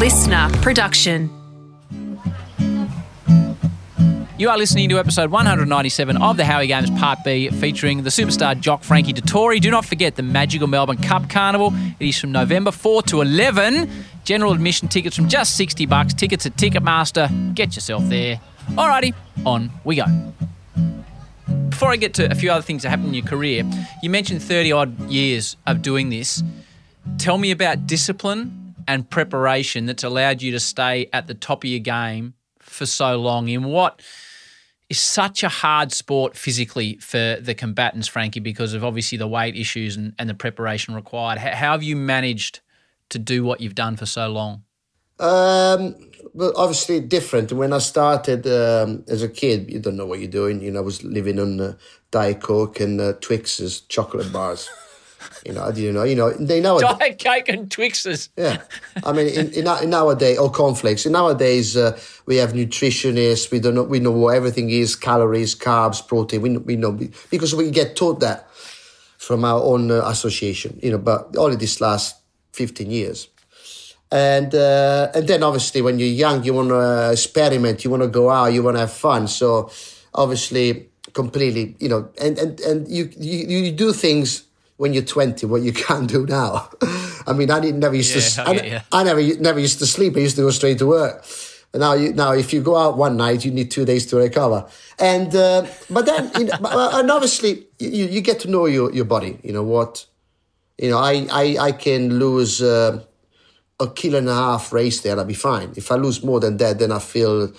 listener production. You are listening to episode 197 of the Howie Games Part B, featuring the superstar jock Frankie Dettori. Do not forget the Magical Melbourne Cup Carnival. It is from November 4 to 11. General admission tickets from just 60 bucks. Tickets at Ticketmaster. Get yourself there. Alrighty, on we go. Before I get to a few other things that happened in your career, you mentioned 30 odd years of doing this. Tell me about discipline and preparation that's allowed you to stay at the top of your game for so long. In what is such a hard sport physically for the combatants, Frankie, because of obviously the weight issues and, and the preparation required. How, how, have you managed to do what you've done for so long? Um, well, obviously different. When I started um, as a kid, you don't know what you're doing. You know, I was living on uh, Diet Coke and uh, Twixes, chocolate bars. You know, I didn't know. You know, they know diet cake and Twixes. Yeah, I mean, in, in, in nowadays, or cornflakes. In nowadays, uh, we have nutritionists. We don't know. We know what everything is: calories, carbs, protein. We we know because we get taught that from our own uh, association. You know, but only this last fifteen years. And uh, and then obviously when you're young, you want to experiment, you want to go out, you want to have fun. So obviously, completely, you know, and and and you you, you do things when you're 20 what you can't do now. I mean, I didn't never used yeah, to. I, yeah. I, never never used to sleep. I used to go straight to work. But now, you, now if you go out one night, you need two days to recover. And uh, but then, you know, and obviously, you, you get to know your your body. You know what? You know, I I, I can lose uh, a kilo and a half race there, I'll be fine. If I lose more than that, then I feel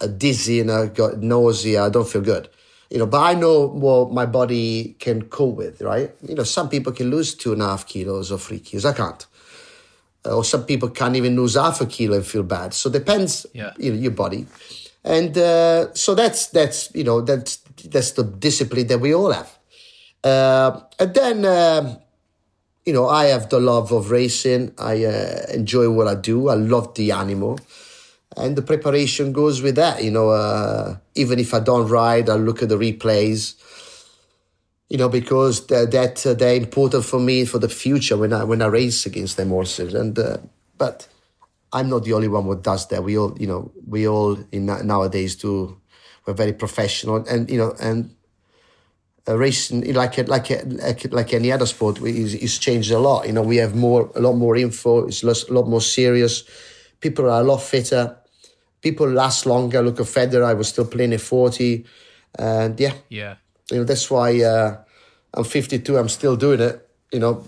uh, dizzy and I got nausea. I don't feel good you know, but I know what my body can cope with, right? You know, some people can lose two and a half kilos or three kilos. I can't. Uh, or some people can't even lose half a kilo and feel bad. So depends, yeah. you know, your body. And uh, so that's that's you know that's that's the discipline that we all have. Uh, and then uh, you know I have the love of racing. I uh, enjoy what I do. I love the animal and the preparation goes with that. You know, uh, even if I don't ride, I look at the replays. You know, because that, that uh, they're important for me for the future when I when I race against them horses. And uh, but I'm not the only one who does that. We all, you know, we all in nowadays do. We're very professional, and you know, and uh, racing like like like like any other sport is, is changed a lot. You know, we have more a lot more info. It's a lot more serious. People are a lot fitter people last longer. Look at Federer, I was still playing at 40. And yeah. Yeah. You know, that's why uh, I'm 52, I'm still doing it. You know,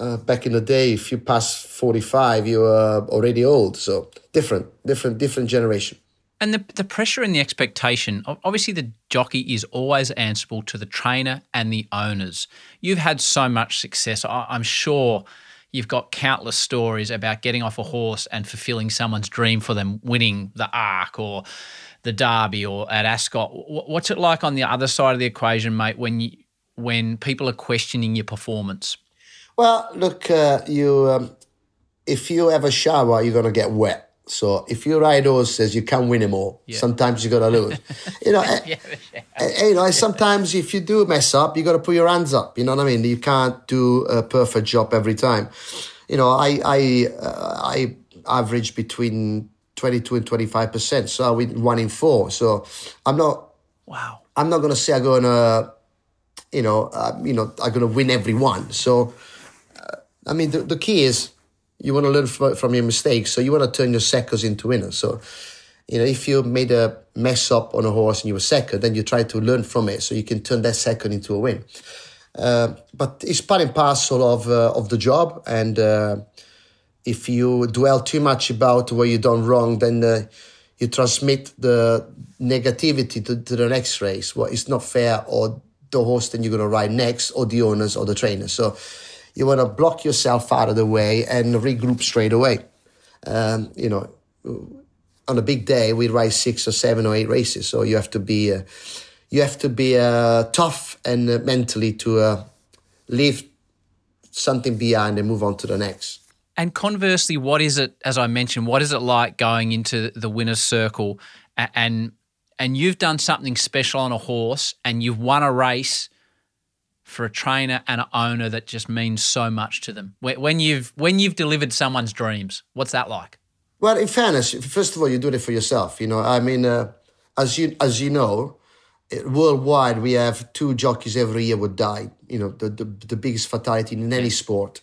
uh, back in the day, if you pass 45, you are already old. So different, different, different generation. And the, the pressure and the expectation, obviously, the jockey is always answerable to the trainer and the owners. You've had so much success. I'm sure you've got countless stories about getting off a horse and fulfilling someone's dream for them, winning the Arc or the Derby or at Ascot. What's it like on the other side of the equation, mate, when you, when people are questioning your performance? Well, look, uh, you um, if you a shower, you're gonna get wet. So if you ride horses, you can't win them all. Yeah. Sometimes you gotta lose. you know, yeah, yeah. you know. Sometimes if you do mess up, you gotta put your hands up. You know what I mean? You can't do a perfect job every time. You know, I I uh, I average between twenty two and twenty five percent. So I win one in four. So I'm not. Wow. I'm not gonna say I'm gonna. You know, uh, you know, I'm gonna win every one. So, uh, I mean, the, the key is you want to learn from, from your mistakes. So you want to turn your seconds into winners. So, you know, if you made a mess up on a horse and you were second, then you try to learn from it so you can turn that second into a win. Uh, but it's part and parcel of uh, of the job, and uh, if you dwell too much about what you done wrong, then uh, you transmit the negativity to, to the next race. Well, is not fair, or the horse that you're going to ride next, or the owners, or the trainers. So you want to block yourself out of the way and regroup straight away. Um, you know, on a big day, we race six or seven or eight races, so you have to be uh, you have to be uh, tough and uh, mentally to uh, leave something behind and move on to the next. And conversely, what is it? As I mentioned, what is it like going into the winner's circle and and you've done something special on a horse and you've won a race for a trainer and an owner that just means so much to them. When you've when you've delivered someone's dreams, what's that like? Well, in fairness, first of all, you do it for yourself. You know, I mean, uh, as you as you know, worldwide we have two jockeys every year would die. You know, the the, the biggest fatality in any sport.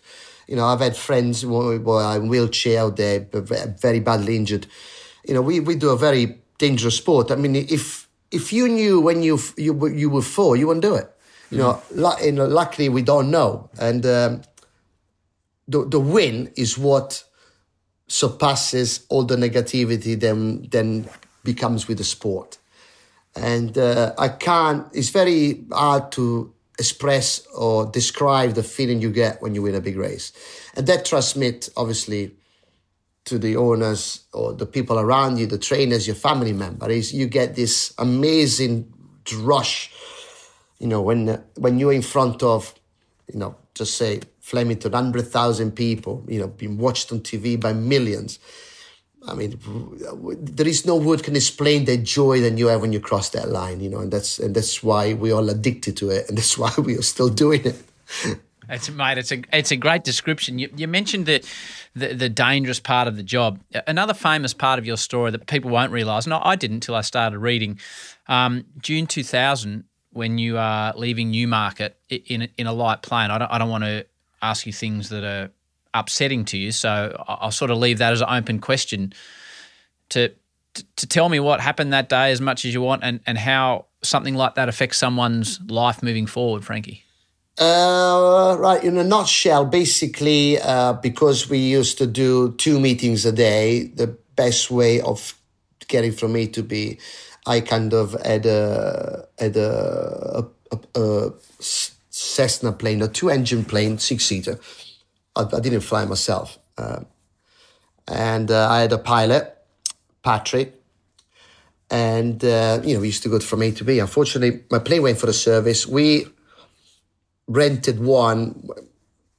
You know, I've had friends who are in wheelchair out there, very badly injured. You know, we, we do a very dangerous sport. I mean, if if you knew when you you you were four, you wouldn't do it. You know, mm. you know luckily we don't know, and um, the the win is what surpasses all the negativity then then becomes with the sport. And uh, I can't. It's very hard to express or describe the feeling you get when you win a big race, and that transmit obviously to the owners or the people around you, the trainers, your family members. You get this amazing rush. You know when when you're in front of, you know, just say Flemington, hundred thousand people. You know, being watched on TV by millions I mean, there is no word can explain the joy that you have when you cross that line, you know, and that's and that's why we're all addicted to it, and that's why we are still doing it. It's mate. It's a it's a great description. You, you mentioned the, the, the dangerous part of the job. Another famous part of your story that people won't realise, and I didn't until I started reading. Um, June two thousand, when you are leaving Newmarket in in a light plane. I don't I don't want to ask you things that are upsetting to you. So I'll sort of leave that as an open question to to tell me what happened that day as much as you want and, and how something like that affects someone's life moving forward, Frankie. Uh, right, in a nutshell, basically, uh, because we used to do two meetings a day, the best way of getting from A to B, I kind of had a, had a, a, a, Cessna plane, a two engine plane, six seater I, I didn't fly myself. Uh, and uh, I had a pilot, Patrick, and uh, you know we used to go from A to B. Unfortunately, my plane went for the service. We rented one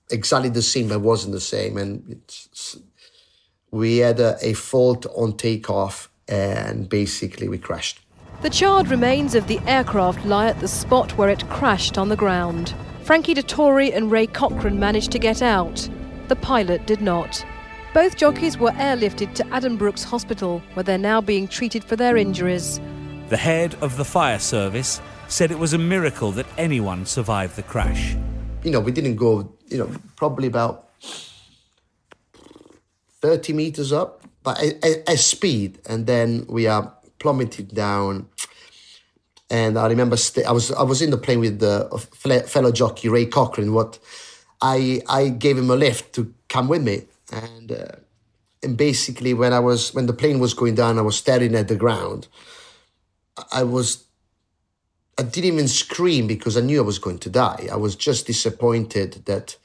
exactly the same, but wasn't the same, and we had a, a fault on takeoff, and basically we crashed. The charred remains of the aircraft lie at the spot where it crashed on the ground. Frankie Dettori and Ray Cochrane managed to get out. The pilot did not. Both jockeys were airlifted to Addenbrooke's Hospital, where they're now being treated for their injuries. The head of the fire service said it was a miracle that anyone survived the crash. You know, we didn't go, you know, probably about 30 meters up, but a, speed, and then we are plummeted down and I remember st- I was I was in the plane with the fellow jockey Ray Cochrane. What I I gave him a lift to come with me, and uh, and basically when I was when the plane was going down, I was staring at the ground. I was I didn't even scream because I knew I was going to die. I was just disappointed that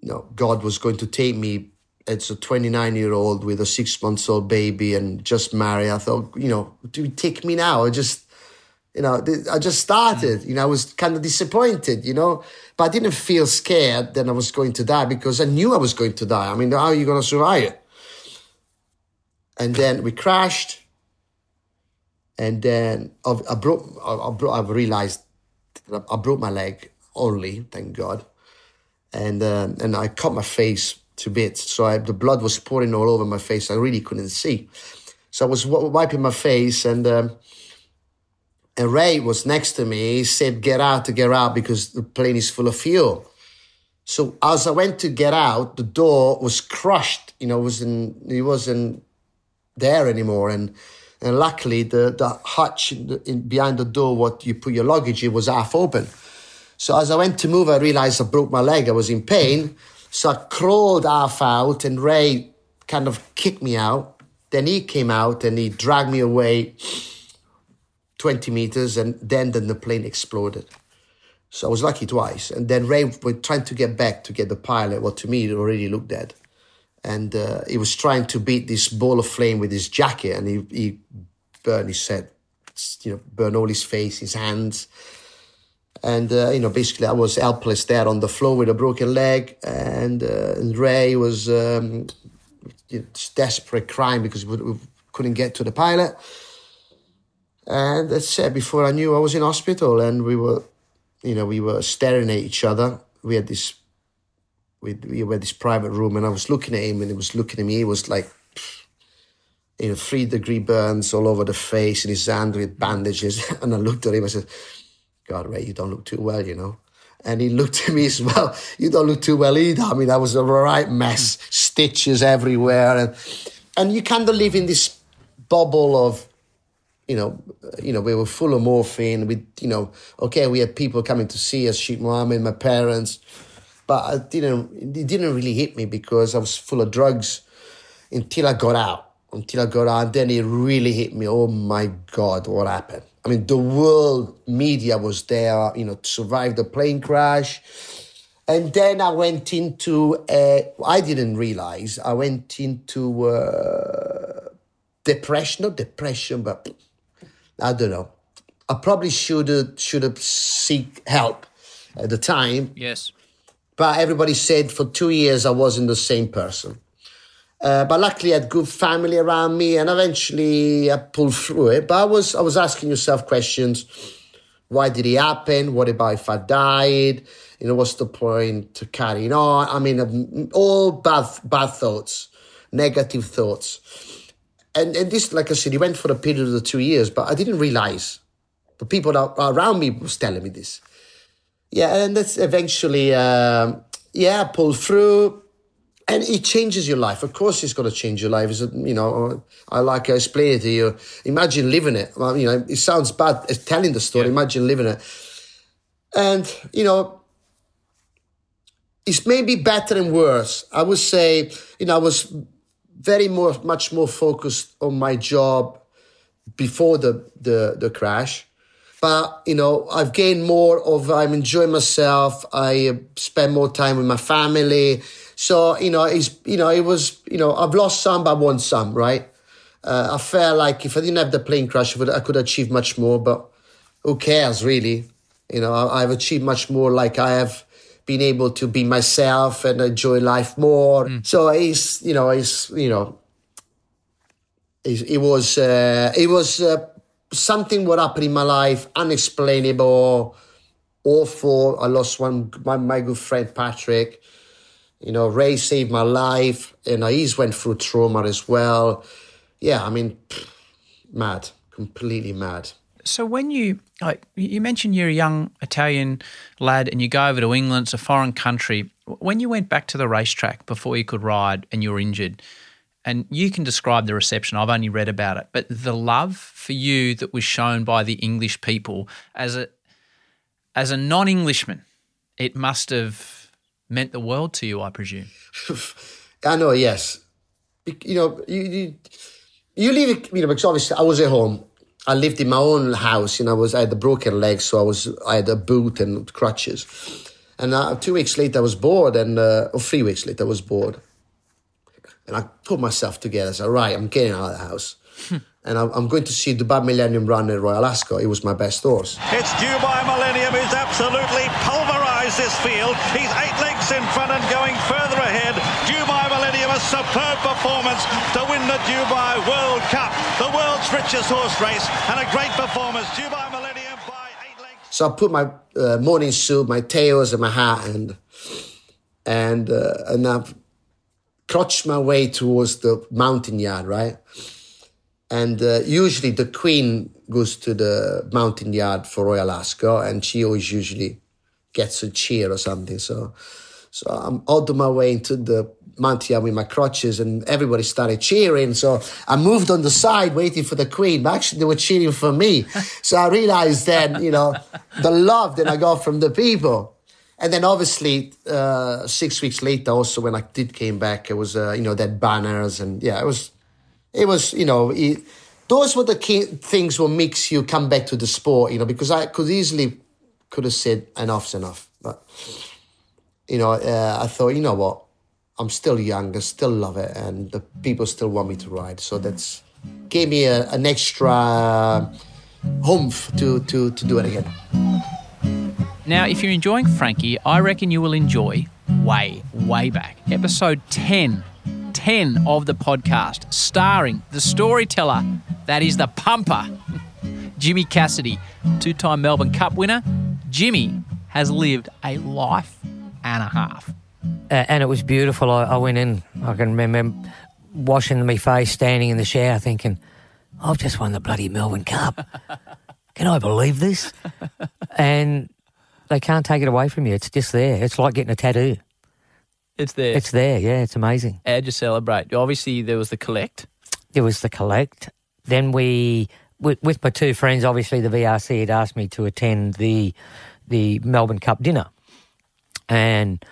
you know God was going to take me as a 29 year old with a six months old baby and just married. I thought, you know, do you take me now? I just you know, I just started, you know, I was kind of disappointed, you know, but I didn't feel scared that I was going to die because I knew I was going to die. I mean, how are you going to survive it? And then we crashed. And then I, broke, I, broke, I realized I broke my leg only, thank God. And, uh, and I cut my face to bits. So I, the blood was pouring all over my face. I really couldn't see. So I was wiping my face and, um, and Ray was next to me. He said, Get out, get out, because the plane is full of fuel. So as I went to get out, the door was crushed. You know, it wasn't, it wasn't there anymore. And and luckily, the, the hatch in, in, behind the door, what you put your luggage in, was half open. So as I went to move, I realized I broke my leg. I was in pain. So I crawled half out, and Ray kind of kicked me out. Then he came out and he dragged me away 20 meters, and then, then the plane exploded. So I was lucky twice. And then Ray was trying to get back to get the pilot. Well, to me, it already looked dead. And uh, he was trying to beat this ball of flame with his jacket, and he, he burned his head, you know, burned all his face, his hands. And, uh, you know, basically I was helpless there on the floor with a broken leg. And, uh, and Ray was um, desperate crying because we, we couldn't get to the pilot. And that's it. Before I knew, I was in hospital, and we were, you know, we were staring at each other. We had this, we we had this private room, and I was looking at him, and he was looking at me. He was like, you know, three degree burns all over the face and his hand with bandages. And I looked at him. I said, "God, Ray, you don't look too well, you know." And he looked at me as well. You don't look too well either. I mean, I was a right mess, stitches everywhere, and and you kind of live in this bubble of, you know, you know, we were full of morphine. We, you know, okay, we had people coming to see us, Sheikh Mohammed, my parents, but I didn't. It didn't really hit me because I was full of drugs until I got out. Until I got out, then it really hit me. Oh my God, what happened? I mean, the world media was there, you know, to survive the plane crash. And then I went into, I I didn't realize, I went into uh, depression, not depression, but I don't know. I probably should have, should have seek help at the time. Yes. But everybody said for two years I wasn't the same person. Uh, but luckily, I had good family around me, and eventually I pulled through it. But I was I was asking yourself questions: Why did it happen? What about if I died? You know, what's the point to carrying on? I mean, um, all bad bad thoughts, negative thoughts, and and this, like I said, it went for a period of the two years. But I didn't realize the people around me was telling me this. Yeah, and that's eventually, uh, yeah, pulled through and it changes your life. Of course, it's going to change your life. It's, you know, uh, I like uh, I explained it to you. Imagine living it. Well, you know, it sounds bad uh, telling the story. Yeah. Imagine living it. And you know, it's maybe better and worse. I would say, you know, I was very more, much more focused on my job before the the, the crash. But you know, I've gained more of. I'm enjoying myself. I spend more time with my family so, you know, it's, you know, it was, you know, I've lost some, but I won some, right? Uh, I felt like if I didn't have the plane crash, I could achieve much more, but who cares really? You know, I, I've achieved much more like I have been able to be myself and enjoy life more. Mm. So it's, you know, it's, you know, it, it was, uh, it was uh, something what happened in my life, unexplainable, awful. I lost one, my, my good friend Patrick. You know, Ray saved my life, and he's went through trauma as well. Yeah, I mean, mad, completely mad. So when you like, you mentioned you're a young Italian lad and you go over to England, it's a foreign country. When you went back to the racetrack before you could ride and you were injured, and you can describe the reception. I've only read about it, but the love for you that was shown by the English people as a as a non-Englishman, it must have meant the world to you, I presume. I know, yes. You know, you, you, you leave, you know, because obviously I was at home. I lived in my own house, you know, I was, I had a broken leg, so I was, I had a boot and crutches. And uh, two weeks later, I was bored, and, uh, or three weeks later, I was bored. And I put myself together. I said, right, I'm getting out of the house. and I'm going to see Dubai Millennium Run at Royal Ascot. It was my best horse. It's Dubai Millennium who's absolutely pulverised this field. He's lengths in front and going further ahead. Dubai Millennium, a superb performance to win the Dubai World Cup, the world's richest horse race, and a great performance. Dubai Millennium by eight lengths. So I put my uh, morning suit, my tails, and my hat, and and uh, and I've crotched my way towards the mountain yard, right? And uh, usually the queen goes to the mountain yard for Royal Ascot, and she always usually gets a cheer or something. So, so I'm on my way into the yard with my crutches, and everybody started cheering. So I moved on the side, waiting for the queen. But actually, they were cheering for me. so I realized then, you know, the love that I got from the people. And then obviously, uh, six weeks later, also when I did came back, it was, uh, you know, that banners and yeah, it was it was, you know, it, those were the key things what makes you come back to the sport, you know, because I could easily could have said enough's enough, but you know, uh, I thought, you know what, I'm still young, I still love it, and the people still want me to ride, so that's gave me a, an extra humph to to to do it again. Now, if you're enjoying Frankie, I reckon you will enjoy way, way back, episode 10 10 of the podcast, starring the storyteller that is the pumper, Jimmy Cassidy, two time Melbourne Cup winner. Jimmy has lived a life and a half. Uh, and it was beautiful. I, I, went in, I can remember washing my face, standing in the shower, thinking, I've just won the bloody Melbourne Cup. Can I believe this? and they can't take it away from you. It's just there. It's like getting a tattoo. It's there. It's there. Yeah, it's amazing. How'd you celebrate? Obviously, there was the collect. There was the collect. Then we, with, with my two friends, obviously the VRC had asked me to attend the the Melbourne Cup dinner, and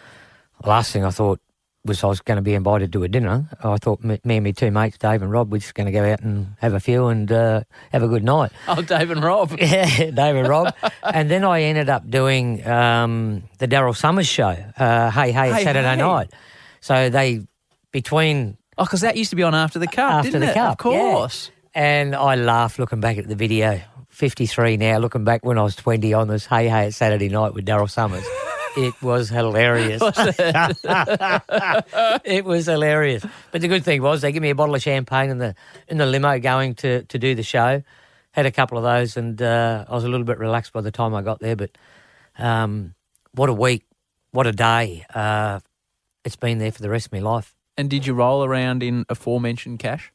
last thing I thought was I was going to be invited to a dinner. I thought me, me and my two mates, Dave and Rob, were just going to go out and have a few and uh, have a good night. Oh, Dave and Rob. Yeah, Dave and Rob. and then I ended up doing um, the Daryl Somers show, uh, Hey Hey, Hey, Saturday Hey. night. So they, between Oh, because that used to be on after the cup, after the it? cup. Of course. Yeah. And I laughed looking back at the video. 53 now, looking back when I was 20 on this Hey Hey it's Saturday night with Daryl Somers. it was hilarious. it was hilarious. But the good thing was they gave me a bottle of champagne in the in the limo going to, to do the show. Had a couple of those and uh, I was a little bit relaxed by the time I got there. But um, what a week, what a day. Uh, it's been there for the rest of my life. And did you roll around in aforementioned cash?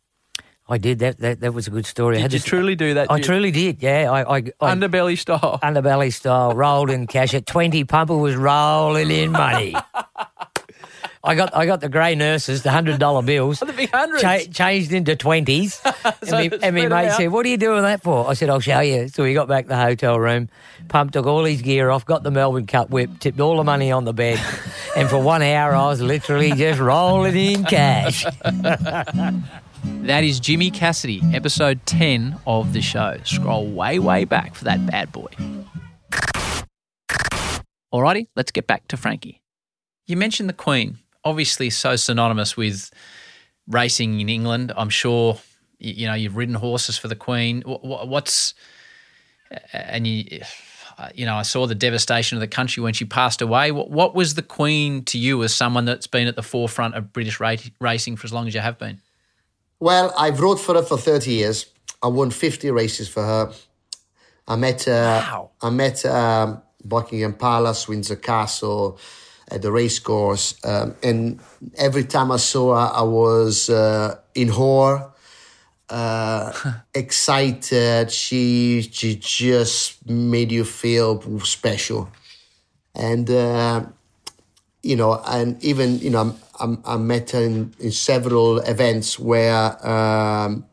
I did that. That, that was a good story. I Did had you this- truly do that? I truly did. Yeah, I, I, I Underbelly style. underbelly style, rolled in cash at twenty. Pumper was rolling in money. I got I got the grey nurses, the hundred dollar bills, the big hundreds. cha- changed into twenties. and So me, and me mate out. said, "What are you doing that for?" I said, "I'll show you." So we got back to the hotel room. Pump took all his gear off, got the Melbourne Cup whip, tipped all the money on the bed, and for one hour I was literally just rolling in cash. That is Jimmy Cassidy, episode 10 of the show. Scroll way, way back for that bad boy. Alrighty, let's get back to Frankie. You mentioned the Queen, obviously so synonymous with racing in England. I'm sure you know you've ridden horses for the Queen. Wh- wh- What's and you, uh, you know, I saw the devastation of the country when she passed away. What, what was the Queen to you as someone that's been at the forefront of British racing for as long as you have been? Well, I've rode for her for 30 years. I won 50 races for her. I met her. Wow. I met um, Buckingham Palace, Windsor Castle, at the racecourse, um, and every time I saw her, I was uh, in horror, uh, excited. She she just made you feel special, and. Uh, you know, and even you know, I'm, I met her in, in several events where, um,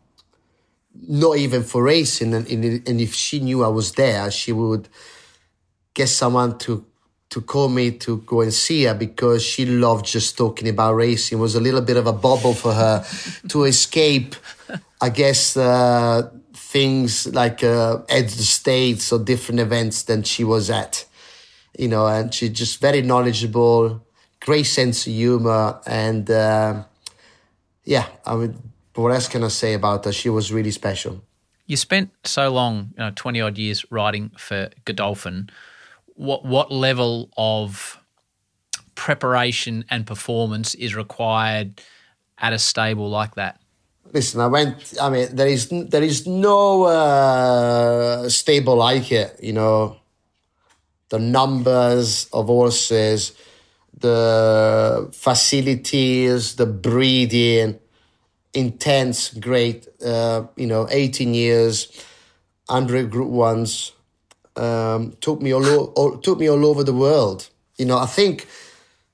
not even for racing, and, and and if she knew I was there, she would get someone to to call me to go and see her because she loved just talking about racing. It was a little bit of a bubble for her to escape, I guess, uh, things like uh, at the States or different events than she was at you know, and she's just very knowledgeable, great sense of humor, and uh, yeah, I mean, what else can I say about her? She was really special. You spent so long, you know, twenty odd years riding for Godolphin. What what level of preparation and performance is required at a stable like that? Listen, I went. I mean, there is there is no uh, stable like it. You know, the numbers of horses, the facilities, the breeding, intense, great. Uh, you know, eighteen years, hundred group ones. Um, took me all, o- all took me all over the world. You know, I think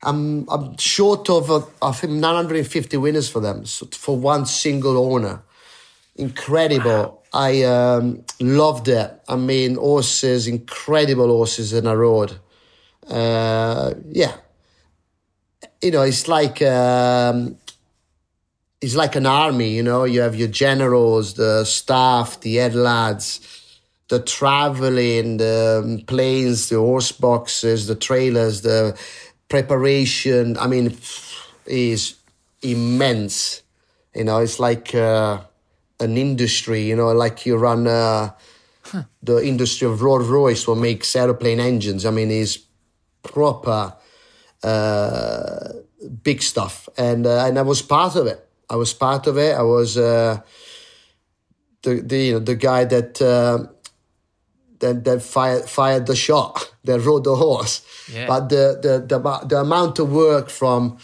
I'm I'm short of uh, I think 950 winners for them so for one single owner. Incredible. I um, loved it. I mean, horses, incredible horses in a road. Uh, yeah, you know, it's like um, it's like an army. You know, you have your generals, the staff, the head lads, the traveling, the um, planes, the horse boxes, the trailers, the preparation. I mean, is immense. You know, it's like uh, an industry. You know, like you run uh, the industry of Rolls Royce, what makes aeroplane engines. I mean, is proper uh, big stuff, and uh, and I was part of it. I was part of it. I was uh, the the you know, the guy that. Uh, that, that fired fired the shot, that rode the horse. Yeah. But the, the the the amount of work from,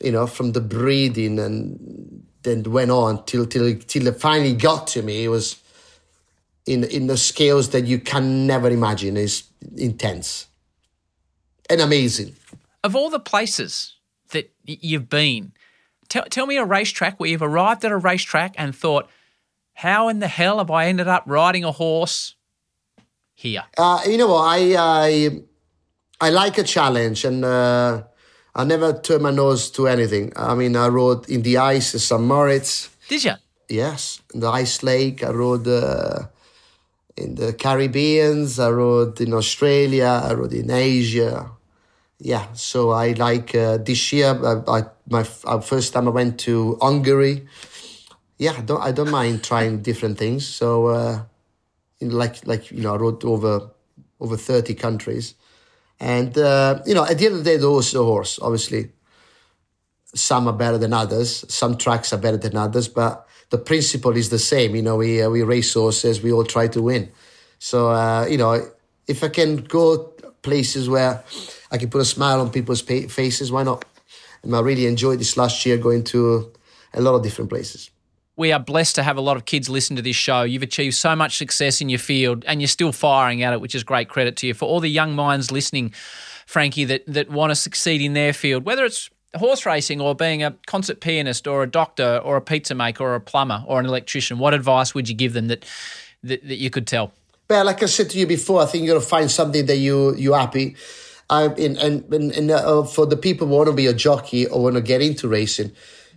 you know, from the breeding and then went on till till till it finally got to me. It was in in the scales that you can never imagine. Is intense and amazing. Of all the places that you've been, tell, tell me a racetrack where you've arrived at a racetrack and thought, how in the hell have I ended up riding a horse here? Uh, you know what? I I I like a challenge, and uh, I never turn my nose to anything. I mean, I rode in the ice at St. Moritz. Did you? Yes, in the ice lake. I rode uh, in the Caribbeans. I rode in Australia. I rode in Asia. Yeah, so I like uh, this year. I, I my uh, first time I went to Hungary. Yeah, don't I don't mind trying different things. So, uh, like like you know, I rode over over thirty countries, and uh, you know, at the end of the day, the horse is a horse. Obviously, some are better than others. Some tracks are better than others, but the principle is the same. You know, we uh, we race horses. We all try to win. So uh, you know, if I can go places where I can put a smile on people's faces, why not? And I really enjoyed this last year going to a lot of different places. We are blessed to have a lot of kids listen to this show. You've achieved so much success in your field and you're still firing at it, which is great credit to you. For all the young minds listening, Frankie, that, that want to succeed in their field, whether it's horse racing or being a concert pianist or a doctor or a pizza maker or a plumber or an electrician, what advice would you give them that, that, that you could tell? Well, like I said to you before, I think you're gonna find something that you you happy. I and and, and, and uh, for the people who want to be a jockey or want to get into racing,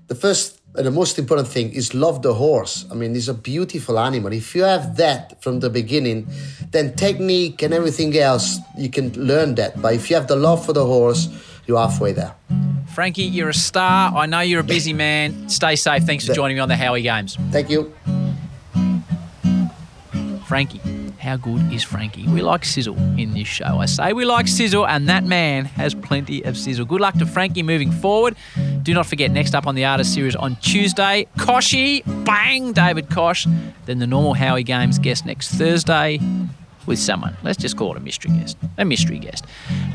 the first and the most important thing is love the horse. I mean, it's a beautiful animal. If you have that from the beginning, then technique and everything else you can learn that. But if you have the love for the horse, you're halfway there. Frankie, you're a star. I know you're a busy man. Stay safe. Thanks for joining me on the Howie Games. Thank you. Frankie. How good is Frankie? We like sizzle in this show. I say we like sizzle, and that man has plenty of sizzle. Good luck to Frankie moving forward. Do not forget, next up on the Artist Series on Tuesday, Koshy, bang, David Kosh. Then the normal Howie Games guest next Thursday with someone. Let's just call it a mystery guest. A mystery guest.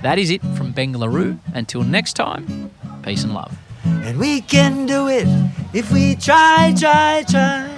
That is it from Bengaluru. Until next time, peace and love. And we can do it if we try, try, try.